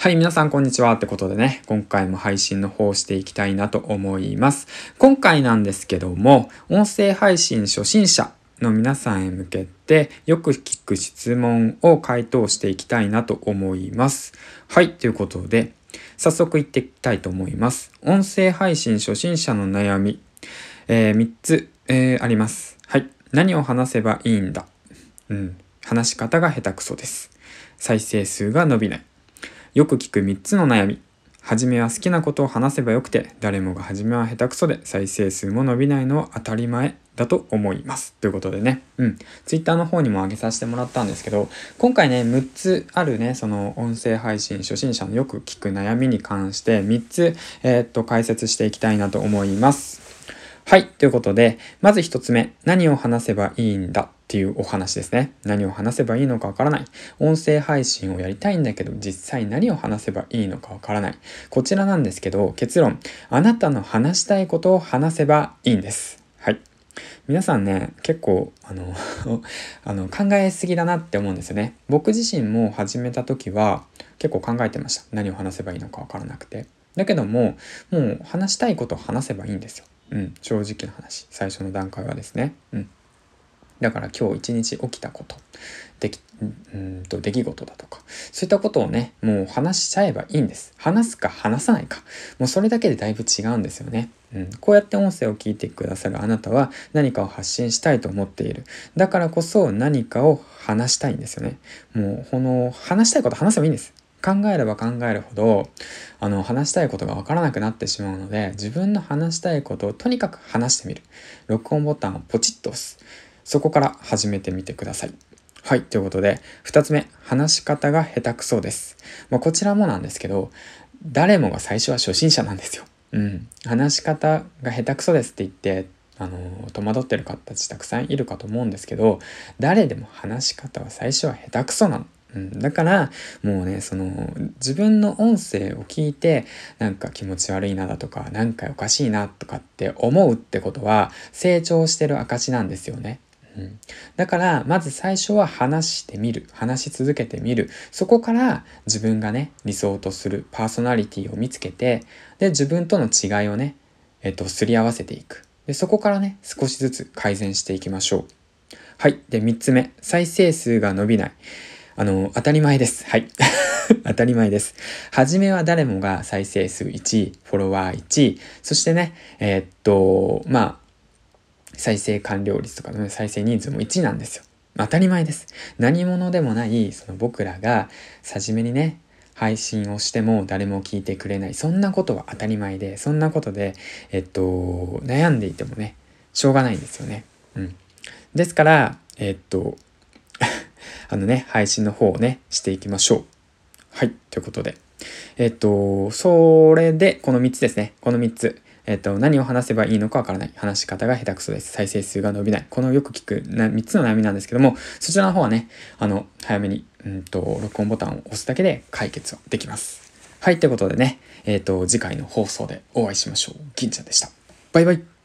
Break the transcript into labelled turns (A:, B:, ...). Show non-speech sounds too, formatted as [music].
A: はい、皆さんこんにちはってことでね、今回も配信の方していきたいなと思います。今回なんですけども、音声配信初心者の皆さんへ向けて、よく聞く質問を回答していきたいなと思います。はい、ということで、早速行っていきたいと思います。音声配信初心者の悩み、えー、3つ、えー、あります。はい、何を話せばいいんだうん、話し方が下手くそです。再生数が伸びない。よく聞く3つの悩み。初めは好きなことを話せばよくて、誰もが初めは下手くそで再生数も伸びないのは当たり前だと思います。ということでね、うん。Twitter の方にも上げさせてもらったんですけど、今回ね、6つあるね、その音声配信初心者のよく聞く悩みに関して3つ、えー、っと、解説していきたいなと思います。はい。ということで、まず1つ目、何を話せばいいんだっていうお話ですね。何を話せばいいのかわからない。音声配信をやりたいんだけど、実際何を話せばいいのかわからない。こちらなんですけど、結論。あなたの話したいことを話せばいいんです。はい。皆さんね、結構、あの [laughs] あの、考えすぎだなって思うんですよね。僕自身も始めた時は結構考えてました。何を話せばいいのかわからなくて。だけども、もう話したいことを話せばいいんですよ。うん、正直な話。最初の段階はですね。うん。だから今日一日起きたこと、でき、うんと、出来事だとか、そういったことをね、もう話しちゃえばいいんです。話すか話さないか。もうそれだけでだいぶ違うんですよね。うん、こうやって音声を聞いてくださるあなたは何かを発信したいと思っている。だからこそ何かを話したいんですよね。もうこの話したいこと話せばいいんです。考えれば考えるほどあの話したいことがわからなくなってしまうので自分の話したいことをとにかく話してみる録音ボタンをポチッと押すそこから始めてみてください。はい。ということで、二つ目、話し方が下手くそです。まあ、こちらもなんですけど、誰もが最初は初心者なんですよ。うん。話し方が下手くそですって言って、あの戸惑ってる方たちたくさんいるかと思うんですけど、誰でも話し方は最初は下手くそなの。うん、だからもうねその自分の音声を聞いてなんか気持ち悪いなだとか何かおかしいなとかって思うってことは成長してる証なんですよね。うん、だからまず最初は話してみる。話し続けてみる。そこから自分がね理想とするパーソナリティを見つけてで自分との違いをねえっとすり合わせていく。でそこからね少しずつ改善していきましょう。はい。で3つ目。再生数が伸びない。あの当たり前ですはい当たり前です。はじ [laughs] めは誰もが再生数1、フォロワー1、そしてね、えー、っと、まあ、再生完了率とかの、ね、再生人数も1なんですよ。当たり前です。何者でもないその僕らが初めにね配信をしても誰も聞いてくれないそんなことは当たり前でそんなことでえっと悩んでいてもねしょうがないんですよね。うん、ですからえっとあのね配信の方をねしていきましょう。はいということでえっとそれでこの3つですねこの3つえっと、何を話せばいいのかわからない。話し方が下手くそです。再生数が伸びない。このよく聞くな3つの悩みなんですけども、そちらの方はね、あの、早めに、うんと、録音ボタンを押すだけで解決はできます。はい、ということでね、えっ、と、次回の放送でお会いしましょう。銀ちゃんでした。バイバイ。